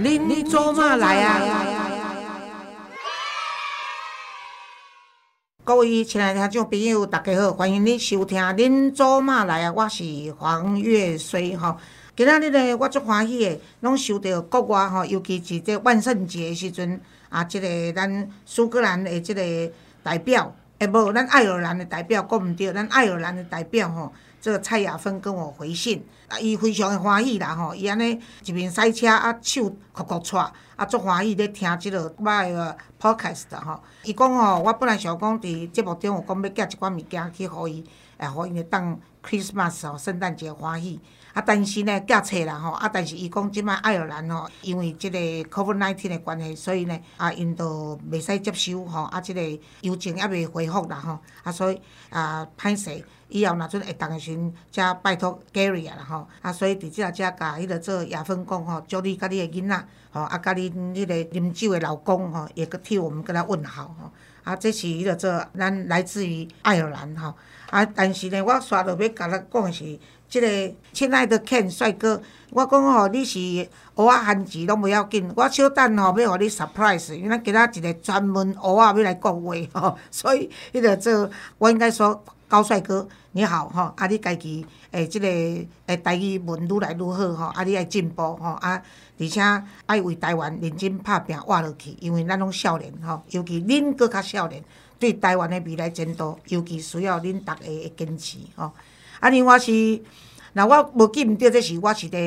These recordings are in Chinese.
您做嘛来啊？各位亲爱的听众朋友，大家好，欢迎你收听《恁做嘛来啊》，我是黄月水吼。今仔日呢，我足欢喜的，拢收到国外吼，尤其是这万圣节的时阵啊，即个咱苏格兰的即个代表，诶，无咱爱尔兰的代表，讲毋对，咱爱尔兰的代表吼，这个蔡雅芬跟我回信，啊，伊非常的欢喜啦吼，伊安尼一面赛车啊，手哭哭喘，啊，足欢喜咧听即个我诶 podcast 吼。伊讲吼，我本来想讲伫节目中有讲要寄一寡物件去互伊，诶，互伊当 Christmas 哦，圣诞节欢喜。啊，但是呢，寄册啦吼，啊，但是伊讲即摆爱尔兰吼，因为即个 Covid nineteen 的关系，所以呢，啊，因都袂使接收吼，啊，即个邮件还未恢复啦吼，啊，所以啊，歹势，以后若阵会当时阵，则拜托 Gary 啊啦吼，啊，所以伫即下遮甲迄个做夜分讲吼，祝你甲你的囡仔吼，啊，甲你迄个啉酒的老公吼，也个替我们跟他问好吼，啊，这是迄个做咱来自于爱尔兰吼，啊，但是呢，我刷落尾甲咱讲的是。即个亲爱的 Ken 帅哥，我讲吼，你是蚵仔番薯拢袂要紧，我小等吼要互你 surprise，因为咱今仔一个专门蚵仔要来讲话吼，所以迄个做我应该说高帅哥你好吼，啊你家己诶即个诶台语文愈来愈好吼，啊你爱进步吼，啊而且爱为台湾认真拍拼活落去，因为咱拢少年吼，尤其恁搁较少年，对台湾的未来前途，尤其需要恁逐个的坚持吼。啊，另外是，若我无记毋着，这是我是个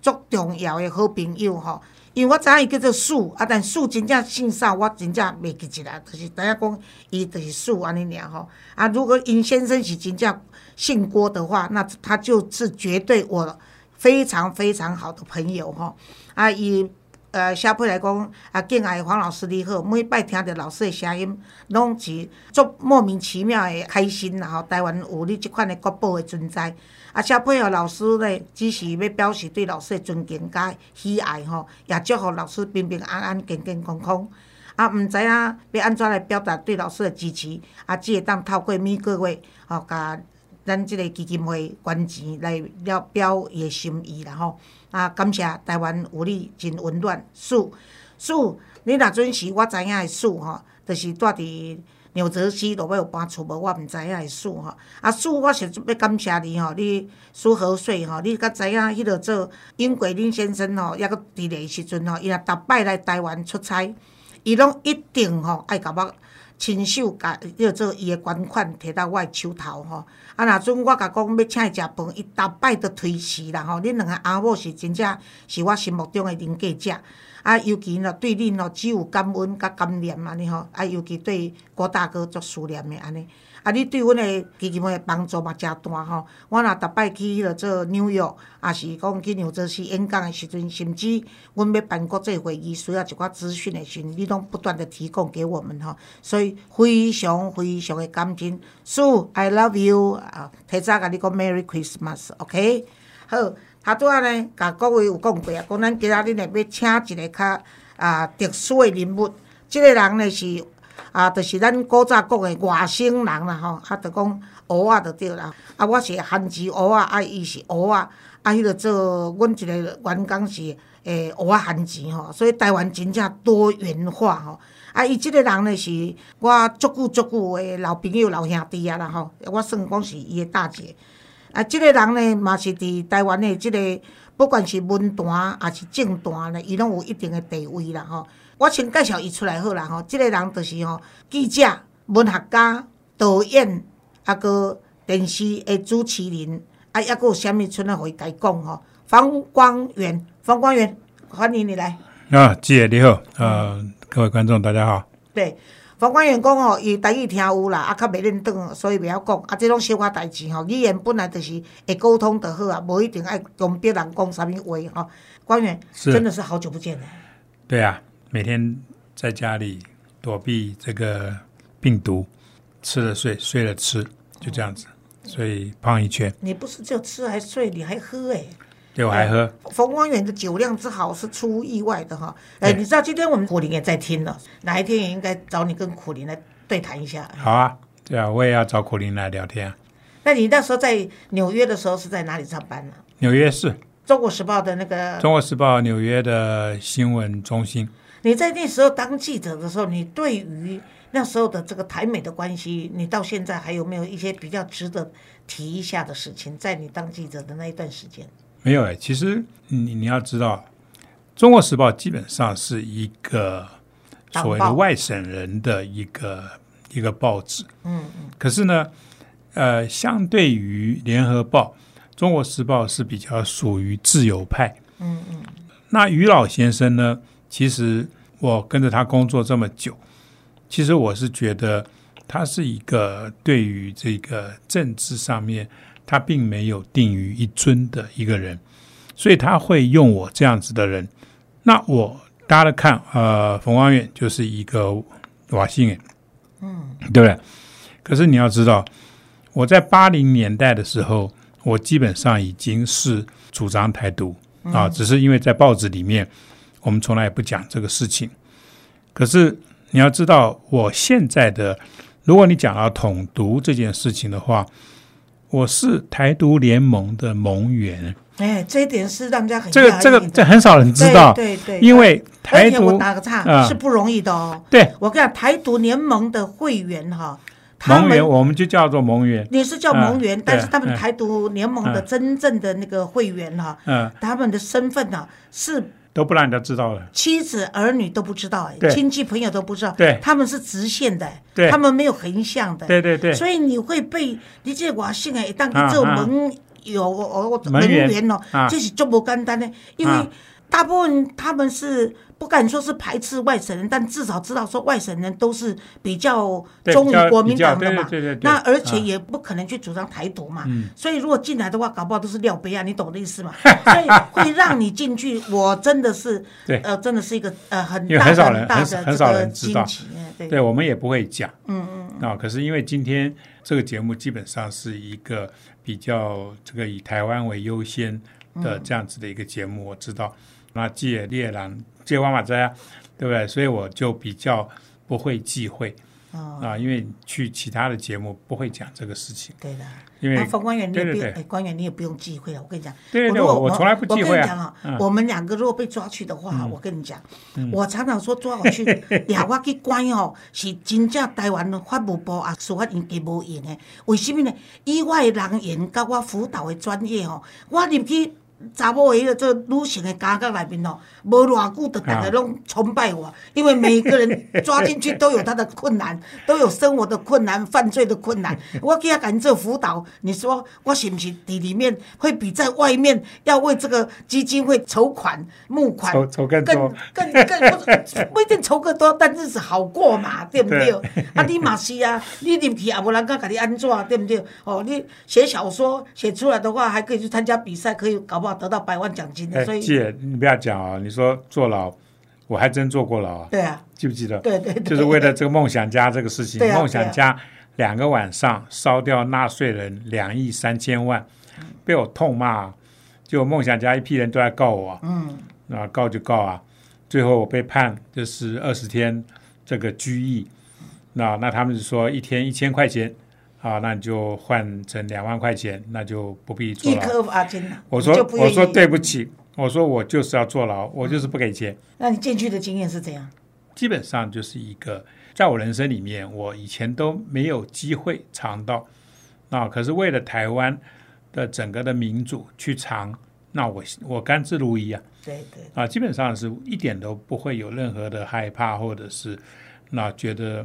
足重要的好朋友吼。因为我知影伊叫做树，啊，但树真正姓啥，我真正袂记起来。就是大家讲伊就是树安尼尔吼。啊，如果尹先生是真正姓郭的话，那他就是绝对我非常非常好的朋友吼。啊，伊。呃，小配来讲，啊，敬爱黄老师你好，每摆听着老师的声音，拢是足莫名其妙的开心啦吼。台湾有你即款的国宝的存在，啊，小配合老师咧，只是要表示对老师的尊敬甲喜爱吼，也祝福老师平平安安、健健康康。啊，毋知影要安怎来表达对老师的支持，啊，只会当透过每个月吼，甲咱即个基金会捐钱来了表伊的心意啦吼。啊，感谢台湾有你真温暖。树树，你若阵时我知影的树吼，就是住伫纽泽西，落尾有搬厝无？我毋知影的树吼。啊，树，我是要感谢你吼，你苏和水吼，你甲知影迄落做英国林先生吼，抑搁伫咧时阵吼，伊若逐摆来台湾出差，伊拢一定吼爱甲我亲手甲叫做伊的捐款摕到我诶手头吼。啊，若阵我甲讲要请伊食饭，伊逐摆都推辞啦吼。恁两个阿某是真正是我心目中诶人格者，啊，尤其呢对恁哦只有感恩甲感念安尼吼。啊，尤其对郭大哥足思念诶安尼。啊，你对阮的基金会帮助嘛，诚大吼。我若逐摆去迄落做纽约，也是讲去纽泽西演讲的时阵，甚至阮要办国际会议需要一寡资讯的时阵，你拢不断的提供给我们吼。所以非常非常的感激。So I love you 啊，提早甲你讲 Merry Christmas，OK？好，头拄仔呢，甲各位有讲过啊，讲咱今仔日呢要请一个较啊特殊的人物，即个人呢是。啊，著是咱古早讲的外省人啦吼，啊，著讲蚵仔著对啦。啊，我是番薯蚵仔，啊，伊是蚵仔，啊，迄个做阮一个员工是诶蚵仔番薯吼，所以台湾真正多元化吼。啊，伊即个人呢是我足久足久诶老朋友、老兄弟啊啦吼，我算讲是伊诶大姐。啊，即个人呢嘛是伫台湾诶即个，不管是文坛还是政坛呢，伊拢有一定诶地位啦吼。我先介绍伊出来好啦吼，即个人就是吼记者、文学家、导演，啊个电视诶主持人，啊，抑佫有啥物出来互伊家讲吼？方光源，方光源，欢迎你来。啊，姐你好，呃，各位观众大家好。对，方光源讲吼，伊台语听有啦，啊，较袂认得，所以袂晓讲。啊，即种小可代志吼，语言本来就是会沟通就好啊，无一定爱用别人讲啥物话吼。光源，真的是好久不见了。对啊。每天在家里躲避这个病毒，吃了睡，睡了吃，就这样子，所以胖一圈。你不是就吃还睡，你还喝哎？对，我还喝。冯光远的酒量之好是出乎意外的哈。哎，你知道今天我们苦林也在听了，哪一天也应该找你跟苦林来对谈一下。好啊，对啊，我也要找苦林来聊天啊。那你那时候在纽约的时候是在哪里上班呢？纽约市。中国时报的那个，中国时报纽约的新闻中心。你在那时候当记者的时候，你对于那时候的这个台美的关系，你到现在还有没有一些比较值得提一下的事情？在你当记者的那一段时间，没有哎、其实你你要知道，中国时报基本上是一个所谓的外省人的一个一个报纸。嗯嗯，可是呢，呃，相对于联合报，中国时报是比较属于自由派。嗯嗯，那于老先生呢，其实我跟着他工作这么久，其实我是觉得他是一个对于这个政治上面，他并没有定于一尊的一个人，所以他会用我这样子的人。那我大家来看，呃，冯光远就是一个瓦信人，嗯，对不对？可是你要知道，我在八零年代的时候，我基本上已经是主张台独啊，只是因为在报纸里面，我们从来也不讲这个事情。可是你要知道，我现在的，如果你讲到统独这件事情的话，我是台独联盟的盟员，哎，这一点是让人家很这个这个这很少人知道，对对对，因为台独打个岔、啊。是不容易的哦。对。我跟你讲，台独联盟的会员哈，盟员，我们就叫做盟员，你是叫盟员，嗯但是他们台独联盟的嗯真正的那个会员哈，嗯，他们的身份呢是都不让人家知道了。妻子儿女都不知道，哎，亲戚朋友都不知道，对。他们是直线的，他们没有横向的，对对对，所以你会被你这外姓哎，当啊你这个门有我我门员员哦啊，这是就不简单的，因为啊。大部分他们是不敢说是排斥外省人，但至少知道说外省人都是比较忠于国民党的嘛。对对对对，那而且啊也不可能去主张台独嘛，嗯。所以如果进来的话，搞不好都是廖杯啊，你懂我的意思吗？所以会让你进去，我真的是对。呃，真的是一个呃很大很大的很少个人知道。对。对我们也不会讲。嗯嗯啊，可是因为今天这个节目基本上是一个比较这个以台湾为优先的嗯。这样子的一个节目，我知道。那借猎狼借万马斋啊，对不对？所以我就比较不会忌讳哦，啊，因为去其他的节目不会讲这个事情，对的。因为那冯官员，你也不哎，官员你也不用忌讳了。我跟你讲，对我我从来不忌讳啊我跟你讲啊嗯，我们两个如果被抓去的话，我跟你讲，我常常说抓我去，俩我去关哦，是真正台湾的法务部啊，司法院给无用的。为什么呢？以我的人员甲我辅导的专业哦，我入去。查某的迄个这个女性的家角内面哦，无偌久，就大家拢崇拜我，因为每一个人抓进去都有他的困难，都有生活的困难、犯罪的困难。我给他赶做辅导，你说我是不是底里面会比在外面要为这个基金会筹款募款筹筹更更多更更不一定筹更多，但日子好过嘛，对不对？啊，你嘛是啊，你入去也无人敢给你安怎，对不对？哦，你写小说写出来的话，还可以去参加比赛，可以搞不好得到百万奖金的。哎所，以，姐，你不要讲啊，你说坐牢，我还真坐过牢啊，对啊，记不记得？对对对，就是为了这个梦想家这个事情，对啊梦想家两个晚上烧掉纳税人两亿三千万，被我痛骂，就梦想家一批人都来告我，嗯，啊告就告啊，最后我被判就是二十天这个拘役，那那他们就说一天一千块钱。啊，那你就换成两万块钱，那就不必坐牢。一颗罚金了，我说我说对不起，我说我就是要坐牢，我就是不给钱。那你进去的经验是怎样？基本上就是一个，在我人生里面，我以前都没有机会尝到，那，可是为了台湾的整个的民主去尝，那我我甘之如饴啊，对对，啊，基本上是一点都不会有任何的害怕，或者是那觉得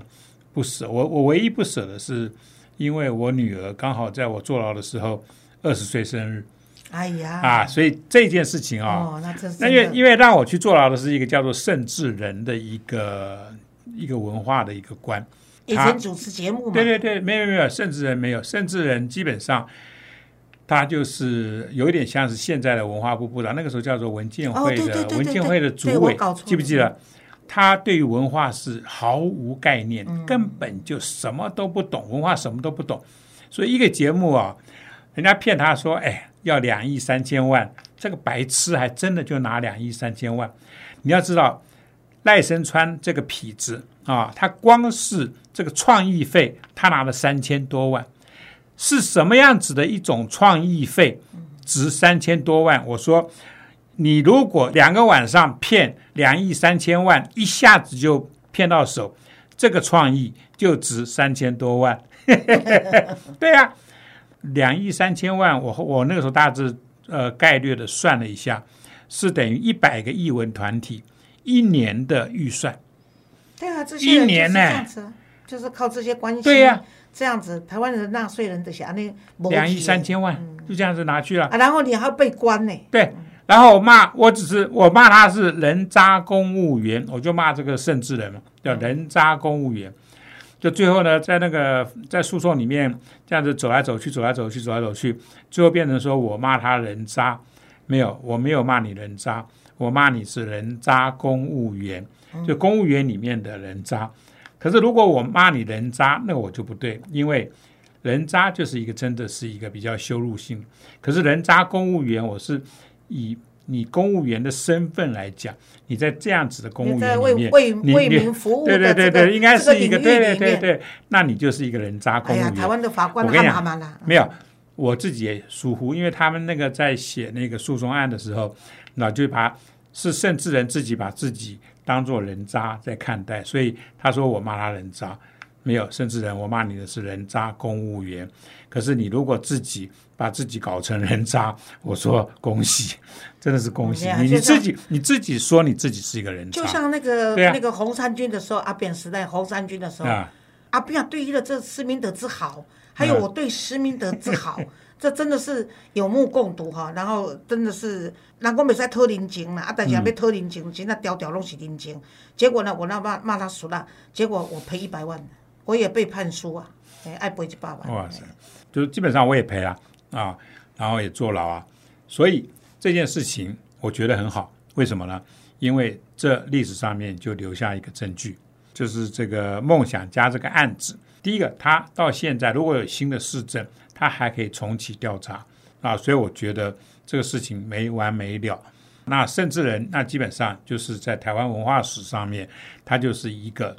不舍。我我唯一不舍的是，因为我女儿刚好在我坐牢的时候二十岁生日哎呀，啊，所以这件事情啊，哦，那这是那因为因为让我去坐牢的是一个叫做圣智人的一个一个文化的一个官。以前主持节目嘛，对对对，没有没有，圣智人没有，圣智人基本上他就是有一点像是现在的文化部部长，那个时候叫做文建会的、文建会的主委记不记得？他对于文化是毫无概念，嗯根本就什么都不懂，文化什么都不懂。所以一个节目啊，人家骗他说，哎，要两亿三千万，这个白痴还真的就拿两亿三千万。你要知道，赖声川这个痞子啊，他光是这个创意费，他拿了三千多万，是什么样子的一种创意费？值三千多万。我说，你如果两个晚上骗两亿三千万，一下子就骗到手，这个创意就值三千多万。对呀、两亿三千万，我我那个时候大致呃概略的算了一下，是等于一百个艺文团体一年的预算。对啊，这一年呢就是这样子啊，就是靠这些关系，对呀这样子，台湾的纳税人的想那两亿三千万就这样子拿去了。啊，然后你还要被关呢，对，然后我骂，我只是我骂他是人渣公务员，我就骂这个甚至人嘛，叫人渣公务员。就最后呢，在那个在诉讼里面这样子走来走去，走来走去，走来走去，最后变成说我骂他人渣，没有，我没有骂你人渣，我骂你是人渣公务员，就公务员里面的人渣。可是如果我骂你人渣，那我就不对，因为人渣就是一个真的是一个比较羞辱性。可是人渣公务员，我是以你公务员的身份来讲，你在这样子的公务员里面，为为为民服务对对对对，应该是一个对对对对，那你就是一个人渣公务员。台湾的法官我跟你讲没有，我自己也疏忽，因为他们那个在写那个诉讼案的时候，那就把是甚至人自己把自己当做人渣在看待，所以他说我骂他人渣，没有甚至人，我骂你的是人渣公务员。可是你如果自己把自己搞成人渣，我说恭喜，真的是恭喜你，你自己你自己说你自己是一个人渣就像那个啊那个红三军的时候，阿扁时代红三军的时候，啊，阿扁对于了这施明德之好，还有嗯我对施明德之好，这真的是有目共睹哈。然后真的是，人讲袂使讨人情啦，啊，但是也要讨人情，现在条条拢是人情。结果呢，我那骂骂他输了，结果我赔一百万，我也被判输啊，哎，爱赔一百万。哇塞，就基本上我也赔了啊，然后也坐牢啊，所以这件事情我觉得很好，为什么呢？因为这历史上面就留下一个证据，就是这个梦想家这个案子。第一个，他到现在如果有新的市政，他还可以重启调查啊，所以我觉得这个事情没完没了。那甚至人，那基本上就是在台湾文化史上面，他就是一个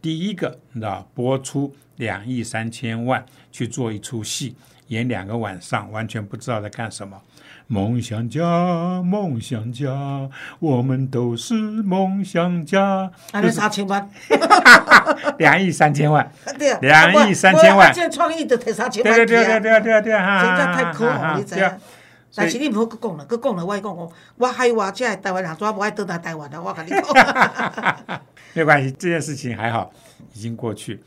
第一个，你知道，播出两亿三千万去做一出戏，演两个晚上，完全不知道在干什么。梦想家，梦想家，我们都是梦想家。两亿三千万，对啊，两亿三千万这创意就摕三千对对对对。对对对，哈真正太可恶，你知？但是你唔好搁讲讲了，我讲讲，我海外这的台湾人，怎无爱倒来台湾啊？我跟你讲，没关系，这件事情还好，已经过去。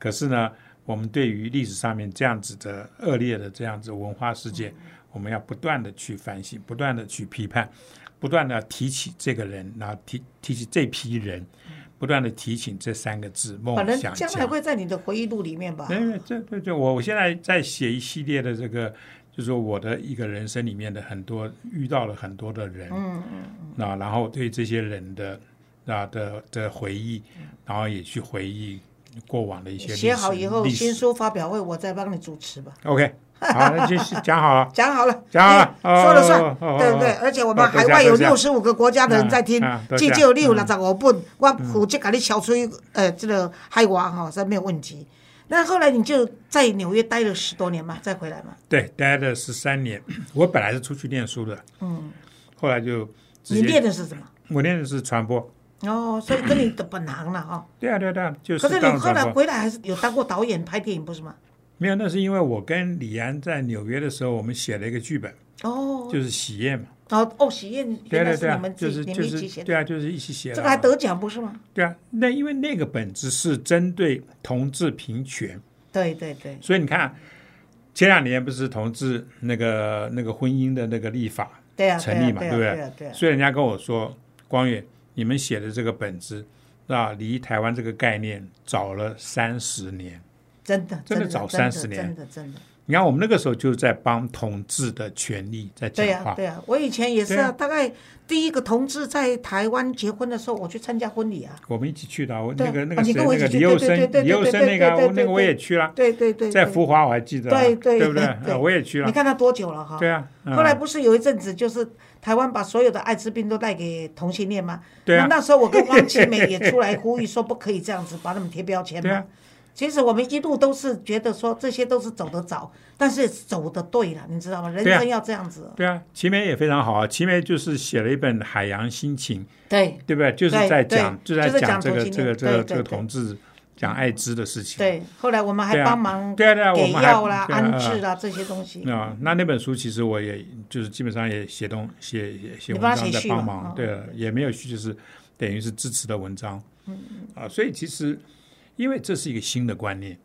可是呢，我们对于历史上面这样子的恶劣的这样子文化事件，我们要不断的去反省，不断的去批判，不断的提起这个人，然后提提起这批人，不断的提醒这三个字“梦想家将来”。会在你的回忆录里面吧？对对对对对，我我现在在写一系列的这个，就是说我的一个人生里面的很多遇到了很多的人，嗯嗯，那然后对这些人的啊的的回忆，然后也去回忆过往的一些写好以后，新书发表会我再帮你主持吧。OK，好，那就是讲好了。讲好了，讲好了说了算对不对？而且我们哦海外有六十五个国家的人在听啊啊，多谢至少你有嗯六十五本，我负责给你消除呃这个海外哈，这没有问题。那后来你就在纽约待了十多年嘛，再回来嘛。对，待了十三年。我本来是出去念书的，嗯，后来就你念的是什么？我念的是传播。哦，所以跟你的本行了哈。对啊，对啊，对啊，就是可是你后来。回来还是有当过导演拍电影不是吗？没有，那是因为我跟李安在纽约的时候，我们写了一个剧本，哦，就是喜宴嘛。哦哦，喜宴对对对啊原来是你们，就自己你是就是们一起写的，对啊，就是一起写。这个还得奖不是吗？对啊，那因为那个本子是针对同志平权，对对对，所以你看，前两年不是同志那个那个婚姻的那个立法，对啊，成立嘛对不对所以人家跟我说，光远，你们写的这个本子啊，离台湾这个概念早了三十年。真的真的早三十年真的真的。你看，我们那个时候就在帮同志的权利在讲对呀、话。对呀、我以前也是啊，啊大概第一个同志在台湾结婚的时候，我去参加婚礼啊。我们一起去的啊，我那个那个谁，啊你跟我一起那个李佑去对对生，对李佑对对生那个那个我也去了，对对对，对在福华我还记得啊，对对不对？我也去了你。看他多久了哈？对啊，嗯后来不是有一阵子，就是台湾把所有的艾滋病都带给同性恋吗？对啊那那时候我跟汪奇美也出来呼吁说，不可以这样子把他们贴标签嘛。其实我们一路都是觉得说这些都是走得早，但是走得对了，你知道吗？人生要这样子。对啊，齐眉也非常好啊。齐眉就是写了一本《海洋心情》，对对不对？就是对在讲，就在就是讲讲这个这个这个这个对对对同志讲艾滋的事情。对，后来我们还帮忙对啊对啊，我给们药啦、安置啦这些东西。啊，那那本书其实我也就是基本上也写东写写文章在帮忙，哦对，也没有去，就是等于是支持的文章。嗯啊，所以其实因为这是一个新的观念，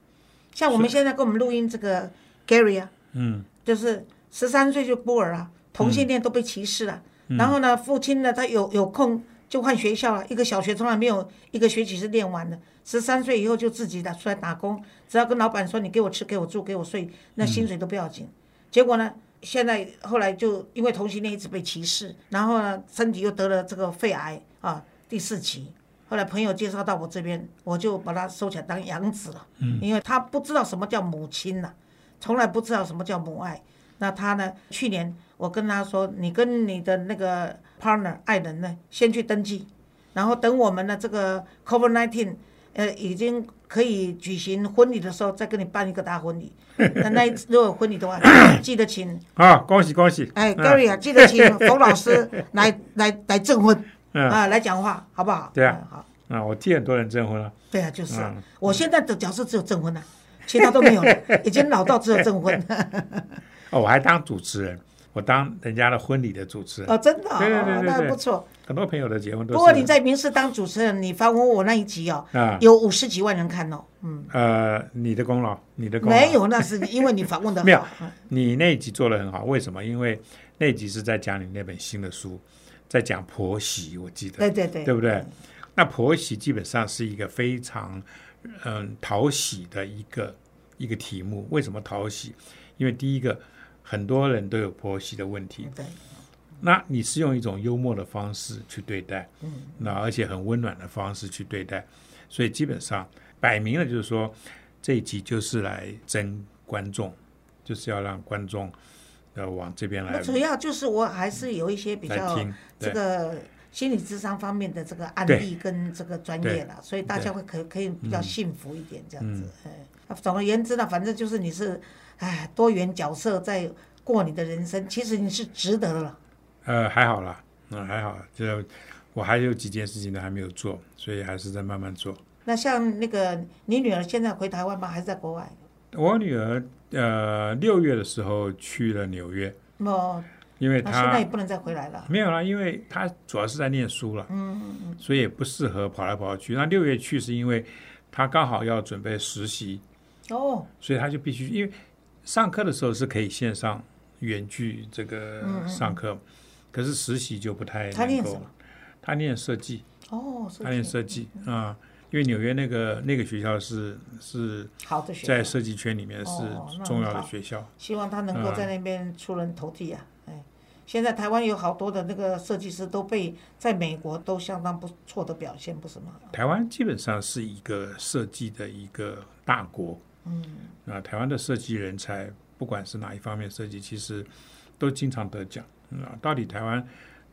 像我们现在跟我们录音这个 Gary 啊，嗯，就是十三岁就孤儿啊，同性恋都被歧视了。嗯然后呢，父亲呢，他有有空就换学校了，一个小学从来没有一个学期是练完的。十三岁以后就自己打出来打工，只要跟老板说你给我吃、给我住、给我睡，那薪水都不要紧。结果呢，现在后来就因为同性恋一直被歧视，然后呢，身体又得了这个肺癌啊，第四期。后来朋友介绍到我这边，我就把他收起来当养子了，因为他不知道什么叫母亲呐、从来不知道什么叫母爱。那他呢？去年我跟他说，你跟你的那个 partner 爱人呢，先去登记，然后等我们的这个 COVID nineteen 呃已经可以举行婚礼的时候，再给你办一个大婚礼。那那如果婚礼的话，记得请啊，恭喜恭喜！哎嗯 Gary 啊，记得请 冯老师来来来证婚嗯啊，来讲话好不好？对啊嗯好，啊，我替很多人证婚了。对啊，就是啊嗯我现在的角色只有证婚啊，其他都没有了，已经老到只有证婚。哦，我还当主持人，我当人家的婚礼的主持人，哦，真的哦，对对对对那不错。很多朋友的结婚都是。不过你在民视当主持人，你访问我那一集哦，啊有五十几万人看哦。嗯，呃，你的功劳，你的功劳没有，那是因为你访问的 没有你那一集做的很好，为什么？因为那一集是在讲你那本新的书，在讲婆媳，我记得，对对对，对不对？那婆媳基本上是一个非常嗯讨喜的一个一个题目。为什么讨喜？因为第一个，很多人都有婆媳的问题，对，那你是用一种幽默的方式去对待，嗯，那而且很温暖的方式去对待，所以基本上摆明了就是说，这一集就是来争观众，就是要让观众要往这边来主要就是我还是有一些比较，这个心理智商方面的这个案例跟这个专业啦，所以大家会可可以比较幸福一点这样嗯。子。总而言之呢，反正就是你是哎多元角色在过你的人生，其实你是值得的了。呃还好啦，嗯还好，就我还有几件事情都还没有做，所以还是在慢慢做。那像那个你女儿现在回台湾吗？还是在国外？我女儿呃六月的时候去了纽约，哦，因为她现在也不能再回来了。没有啦，因为她主要是在念书了，嗯嗯嗯，所以也不适合跑来跑去。那六月去是因为她刚好要准备实习，哦，所以她就必须因为上课的时候是可以线上远距这个嗯嗯上课，可是实习就不太能够她念设计，哦，他念设计啊、因为纽约那个那个学校是是好的学校，在设计圈里面是重要的学校。希望他能够在那边出人头地啊！哎，现在台湾有好多的那个设计师都被在美国都相当不错的表现，不是吗？台湾基本上是一个设计的一个大国，嗯，啊，台湾的设计人才，不管是哪一方面设计，其实都经常得奖。嗯啊，到底台湾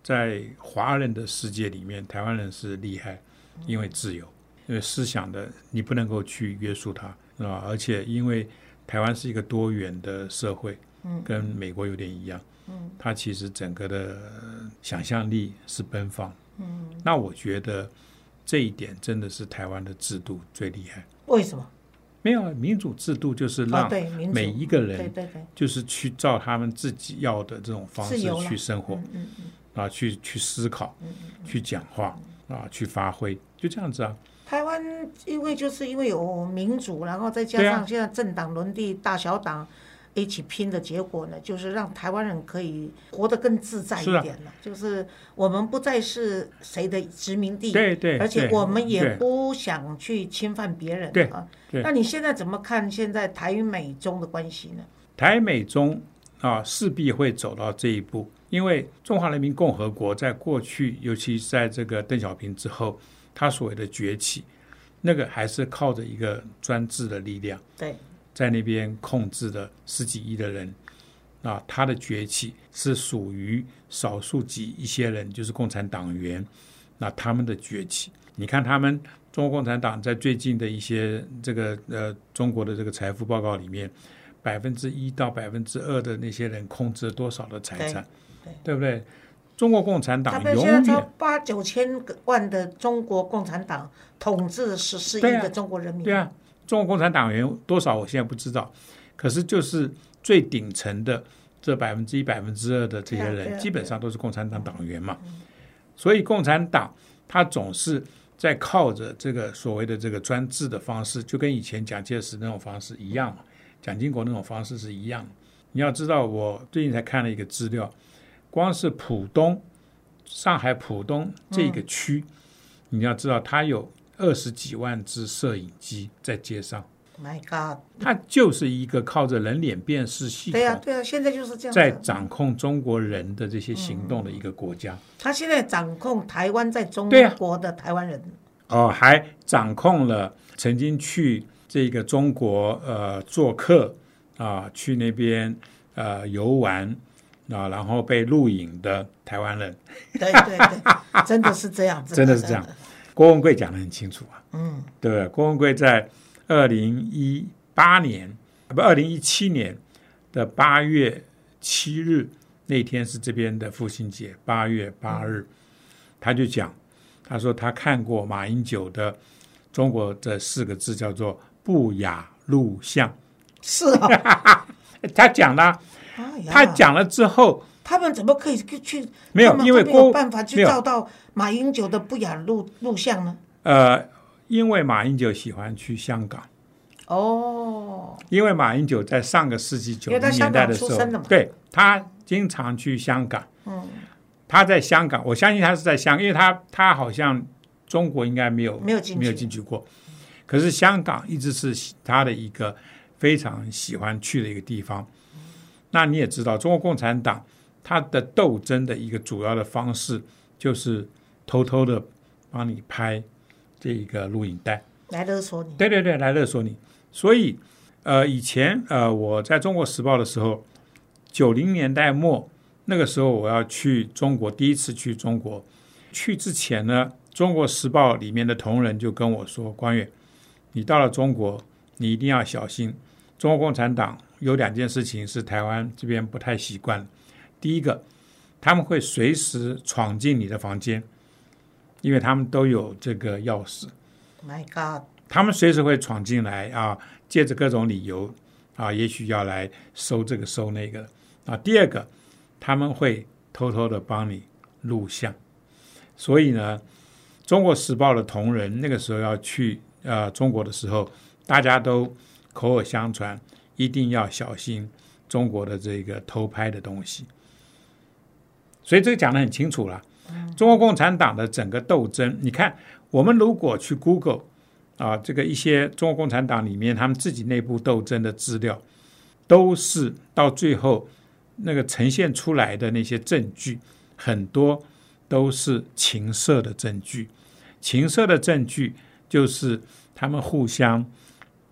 在华人的世界里面，台湾人是厉害，因为自由，因为思想的你不能够去约束它，啊，而且因为台湾是一个多元的社会，嗯，跟美国有点一样，嗯，它其实整个的想象力是奔放，嗯，那我觉得这一点真的是台湾的制度最厉害。为什么？没有啊民主制度就是啊，让每一个人就是去照他们自己要的这种方式去生活啊，去去思考。去讲话啊，去发挥，就这样子啊。台湾因为就是因为有民主，然后再加上现在政党轮替、大小党一起拼的结果呢，就是让台湾人可以活得更自在一点了。就是我们不再是谁的殖民地，对对，而且我们也不想去侵犯别人对啊。那你现在怎么看现在台美中的关系呢？台美中啊，势必会走到这一步，因为中华人民共和国在过去，尤其在这个邓小平之后，他所谓的崛起，那个还是靠着一个专制的力量。对，在那边控制的十几亿的人，啊，他的崛起是属于少数几一些人，就是共产党员，那他们的崛起，你看他们中国共产党在最近的一些这个呃中国的这个财富报告里面，百分之一到百分之二的那些人控制了多少的财产，对对不对？中国共产党他们永现在超远八九千万的中国共产党统治十四亿的中国人民，对啊，中国共产党员多少我现在不知道，可是就是最顶层的这百分之一、百分之二的这些人，基本上都是共产党党员嘛。所以共产党他总是在靠着这个所谓的这个专制的方式，就跟以前蒋介石那种方式一样嘛，蒋经国那种方式是一样的。你要知道，我最近才看了一个资料，光是浦东，上海浦东这个区，你要知道它有二十几万只摄影机在街上，，My God，它就是一个靠着人脸辨识系统对呀、对呀、现在就是这样在。掌控中国人的这些行动的一个国家。他现在掌控台湾在中国的台湾人，哦，还掌控了曾经去这个中国呃做客啊，去那边呃游玩啊，然后被录影的台湾人。对对对，真的是这样子，真的是这样。郭文贵讲的很清楚啊，嗯，对不对？郭文贵在二零一八年不二零一七年的八月七日那天是这边的父亲节，八月八日，他就讲，他说他看过马英九的中国这四个字叫做不雅录像，是啊，他讲了，哎他讲了之后，他们怎么可以去？没有因为没有办法去照到马英九的不雅录录像呢？呃，因为马英九喜欢去香港。哦，因为马英九在上个世纪九零年代的时候香港出生的嘛，对他经常去香港。嗯，他在香港，我相信他是在香，因为他他好像中国应该没有没有没有进去过，可是香港一直是他的一个非常喜欢去的一个地方。那你也知道，中国共产党它的斗争的一个主要的方式就是偷偷的帮你拍这一个录影带。来勒索你，对对对，来勒索你。所以，呃，以前呃，我在中国时报的时候，九零年代末那个时候，我要去中国，第一次去中国，去之前呢，中国时报里面的同仁就跟我说：“关远，你到了中国，你一定要小心。中国共产党有两件事情是台湾这边不太习惯。第一个，他们会随时闯进你的房间，因为他们都有这个钥匙。” My God，他们随时会闯进来啊，借着各种理由啊，也许要来收这个收那个啊。第二个，他们会偷偷的帮你录像，所以呢，《中国时报》的同仁那个时候要去呃中国的时候，大家都口耳相传，一定要小心中国的这个偷拍的东西。所以这个讲得很清楚了。中国共产党的整个斗争，你看，我们如果去 Google 啊，这个一些中国共产党里面他们自己内部斗争的资料，都是到最后那个呈现出来的那些证据，很多都是情色的证据。情色的证据就是他们互相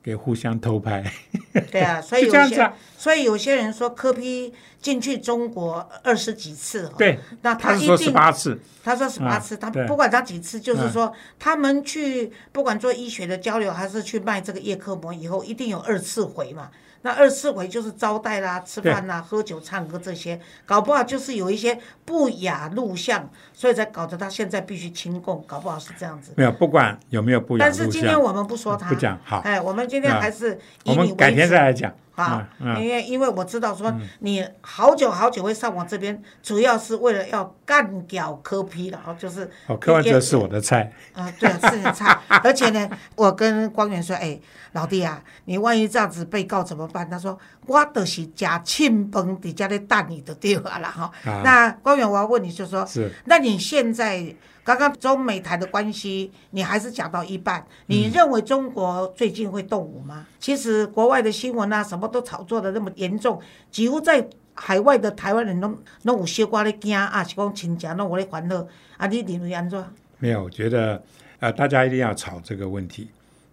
给互相偷拍，对啊，所以有些。所以有些人说科批进去中国二十几次，哦，对，那他是说十八次，他说十八嗯次，他不管他几次，就是说他们去不管做医学的交流，还是去卖这个叶克膜，以后一定有二次回嘛。那二次回就是招待啦、吃饭啦、喝酒、唱歌这些，搞不好就是有一些不雅录像，所以才搞得他现在必须清供，搞不好是这样子。没有，不管有没有不雅但是，今天我们不说他，不讲好。哎，我们今天啊还是以你为天主再来讲。好，嗯嗯因为因为我知道说你好久好久会上我这边，主要是为了要干掉柯批然后就是哦，柯文哲是我的菜，啊、对啊，是的菜。而且呢，我跟光源说，哎、老弟啊，你万一这样子被告怎么办？他说，我都是假庆崩底下的蛋你的对了啦哈。啊那光源，我要问你，就说，是那你现在刚刚中美台的关系，你还是讲到一半，你认为中国最近会动武吗？其实国外的新闻啊，什么都炒作的那么严重，几乎在海外的台湾人都都有小瓜咧惊啊，是讲亲情拢有咧烦恼啊，你认为安怎？没有，我觉得呃，大家一定要炒这个问题，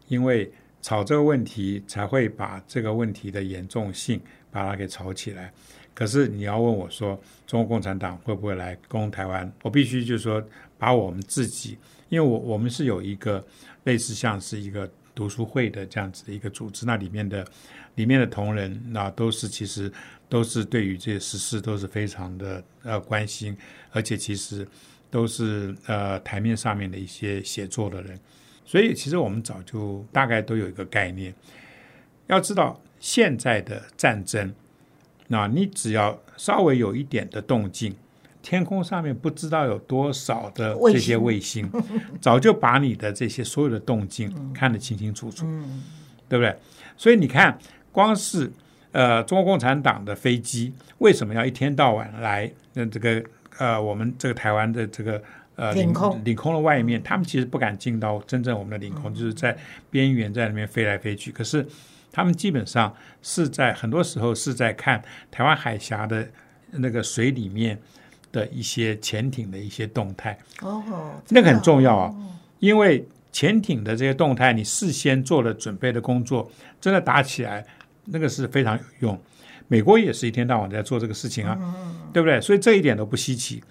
因为炒这个问题才会把这个问题的严重性把它给炒起来。可是你要问我说，中国共产党会不会来攻台湾？我必须就是说，把我们自己，因为我我们是有一个类似像是一个读书会的这样子的一个组织，那里面的里面的同仁，那都是其实都是对于这些时事都是非常的呃关心，而且其实都是呃台面上面的一些写作的人，所以其实我们早就大概都有一个概念，要知道现在的战争。那你只要稍微有一点的动静，天空上面不知道有多少的这些卫星，早就把你的这些所有的动静看得清清楚楚，对不对？所以你看，光是呃中国共产党的飞机为什么要一天到晚来？那这个呃我们这个台湾的这个呃领空领空的外面，他们其实不敢进到真正我们的领空，就是在边缘在那边飞来飞去。可是。他们基本上是在很多时候是在看台湾海峡的那个水里面的一些潜艇的一些动态。哦，那个很重要啊，因为潜艇的这些动态，你事先做了准备的工作，真的打起来那个是非常有用。美国也是一天到晚在做这个事情啊，对不对？所以这一点都不稀奇。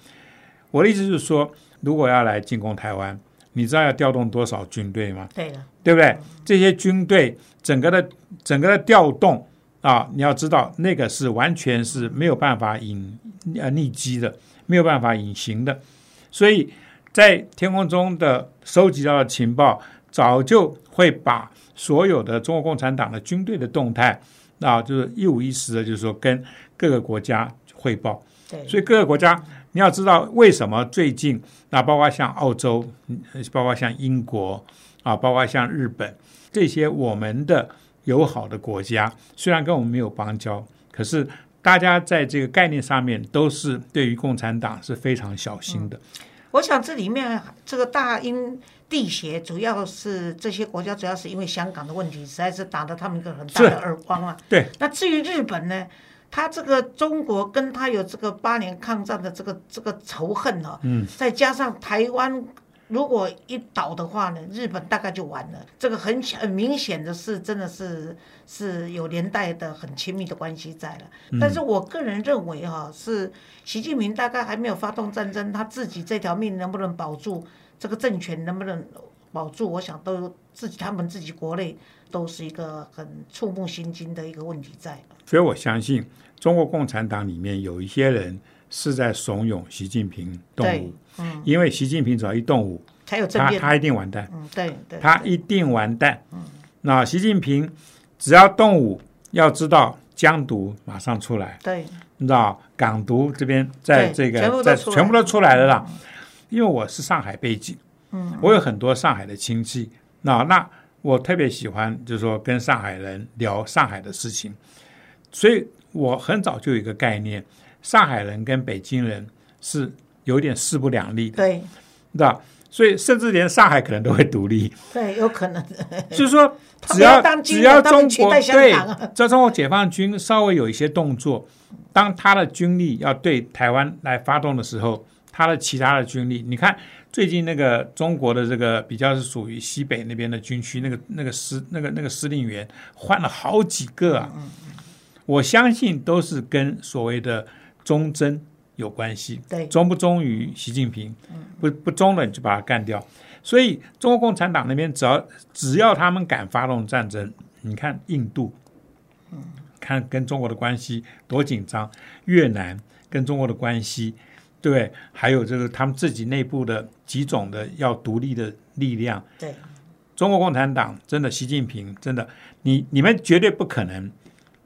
我的意思就是说，如果要来进攻台湾，你知道要调动多少军队吗？对的，对不对？这些军队。整个的整个的调动啊，你要知道，那个是完全是没有办法隐呃匿迹的，没有办法隐形的。所以在天空中的收集到的情报，早就会把所有的中国共产党的军队的动态啊，就是一五一十的，就是说跟各个国家汇报。对，所以各个国家你要知道为什么最近那包括像澳洲，包括像英国啊，包括像日本。这些我们的友好的国家虽然跟我们没有邦交，可是大家在这个概念上面都是对于共产党是非常小心的。我想这里面这个大英地协主要是这些国家，主要是因为香港的问题，实在是打了他们一个很大的耳光啊。对。那至于日本呢，他这个中国跟他有这个八年抗战的这个这个仇恨哦，嗯，再加上台湾。如果一倒的话呢，日本大概就完了。这个很很明显的是，真的是是有连带的很亲密的关系在了。但是我个人认为哈，是习近平大概还没有发动战争，他自己这条命能不能保住，这个政权能不能保住，我想都自己他们自己国内都是一个很触目心惊的一个问题在。所以我相信中国共产党里面有一些人。是在怂恿习近平动武，嗯，因为习近平只要一动武，才有他他一定完蛋，嗯，对对，他一定完蛋，嗯，那习近平只要动武，要知道疆独马上出来，对，你知道港独这边在这个在全部都出来了啦，因为我是上海背景，嗯，我有很多上海的亲戚，那那我特别喜欢就是说跟上海人聊上海的事情，所以我很早就有一个概念。上海人跟北京人是有点势不两立的，对，知道所以甚至连上海可能都会独立，对，有可能。就是说，只要只要中国对，只要中国解放军稍微有一些动作，当他的军力要对台湾来发动的时候，他的其他的军力，你看最近那个中国的这个比较是属于西北那边的军区，那个那个司那个那个司令员换了好几个啊，我相信都是跟所谓的。忠贞有关系，对，忠不忠于习近平，不不忠了你就把他干掉。所以中国共产党那边只要只要他们敢发动战争，你看印度，嗯，看跟中国的关系多紧张，越南跟中国的关系，对，还有就是他们自己内部的几种的要独立的力量，对，中国共产党真的习近平真的，你你们绝对不可能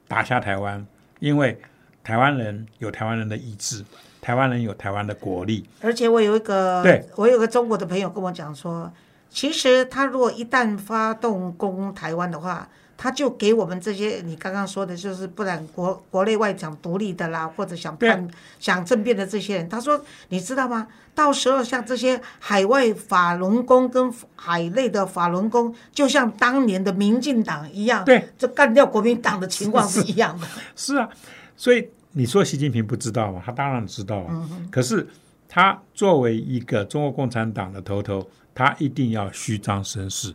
打下台湾，因为。台湾人有台湾人的意志，台湾人有台湾的国力。而且我有一个，对我有个中国的朋友跟我讲说，其实他如果一旦发动攻台湾的话，他就给我们这些你刚刚说的，就是不然国国内外想独立的啦，或者想叛想政变的这些人，他说你知道吗？到时候像这些海外法轮功跟海内的法轮功，就像当年的民进党一样，对，这干掉国民党的情况是一样的。是啊。所以你说习近平不知道吗？他当然知道啊。可是他作为一个中国共产党的头头，他一定要虚张声势。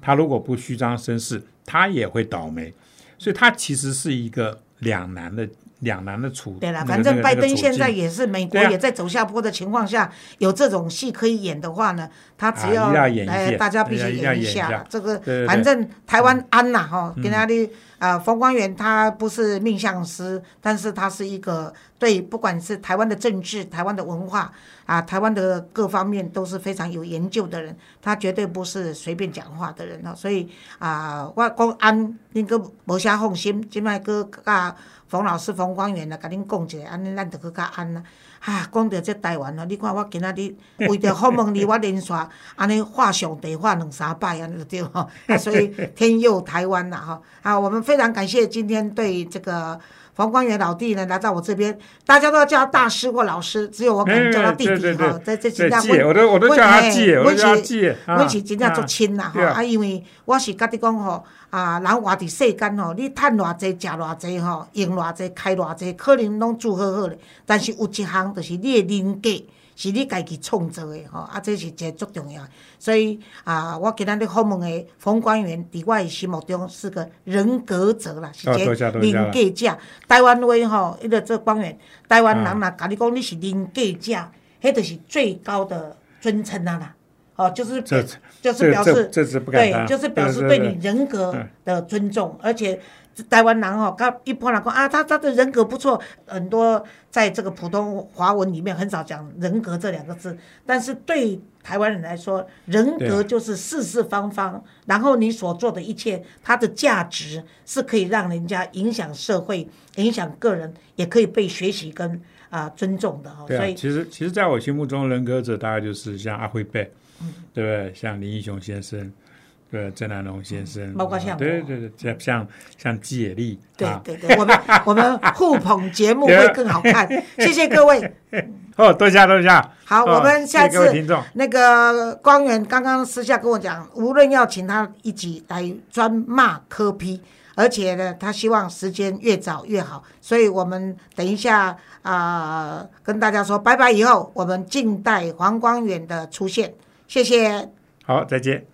他如果不虚张声势，他也会倒霉。所以他其实是一个两难的两难的处。对了，反正拜登现在也是美国也在走下坡的情况下，有这种戏可以演的话呢，他只啊要哎，大家必须演一下这个反正台湾安呐哈，跟他的啊冯光远他不是命相师，但是他是一个对不管是台湾的政治、台湾的文化啊、台湾的各方面都是非常有研究的人，他绝对不是随便讲话的人哦。所以啊，我讲安，恁个无啥放心，即摆个甲冯老师、冯光远啊，甲恁讲一下，安尼咱就去较安啦。啊，讲到这台湾哦，你看我今仔日为着访问你，我连续 安尼画上帝画两三摆安尼就对吼，啊，所以天佑台湾啦哈。啊，我们常感谢今天对这个冯光远老弟呢来到我这边，大家都要叫他大师或老师，只有我敢叫他弟弟哈。在这对真正借，我都我都叫他姐，我都叫他借。阮是真正足亲啦吼，对啊啊，因为我是甲你讲吼，啊，人活伫世间吼，你趁偌济、食偌济吼，用偌济、开偌济，可能拢做好好咧。但是有一项就是你的人格，是你家己创造的吼，啊，这是一个足重要的。所以啊，我今仔日访问的冯官员，伫我的心目中是个人格者啦，是哦一个人格者。台湾话吼，迄个做官员，台湾人若甲你讲你是人格者，迄就是最高的尊称啊啦。哦，就是就是表示对，就是表示对你人格的尊重，而且台湾人哦，他一般人讲啊，他他的人格不错，很多在这个普通华文里面很少讲人格这两个字，但是对台湾人来说，人格就是四四方方，然后你所做的一切，它的价值是可以让人家影响社会、影响个人，也可以被学习跟啊、尊重的哦，对啊，所以其实其实在我心目中，人格者大概就是像阿辉贝，嗯对不对？像林义雄先生，对郑南龙先生，包括像我对对对，像像像季野丽，对啊，对对，我们我们互捧节目会更好看，谢谢各位。哦，多谢多谢。好，哦我们下次那个光源刚刚私下跟我讲，无论要请他一起来专骂科批，而且呢，他希望时间越早越好，所以我们等一下啊、跟大家说拜拜以后，我们静待黄光远的出现，谢谢。好，再见。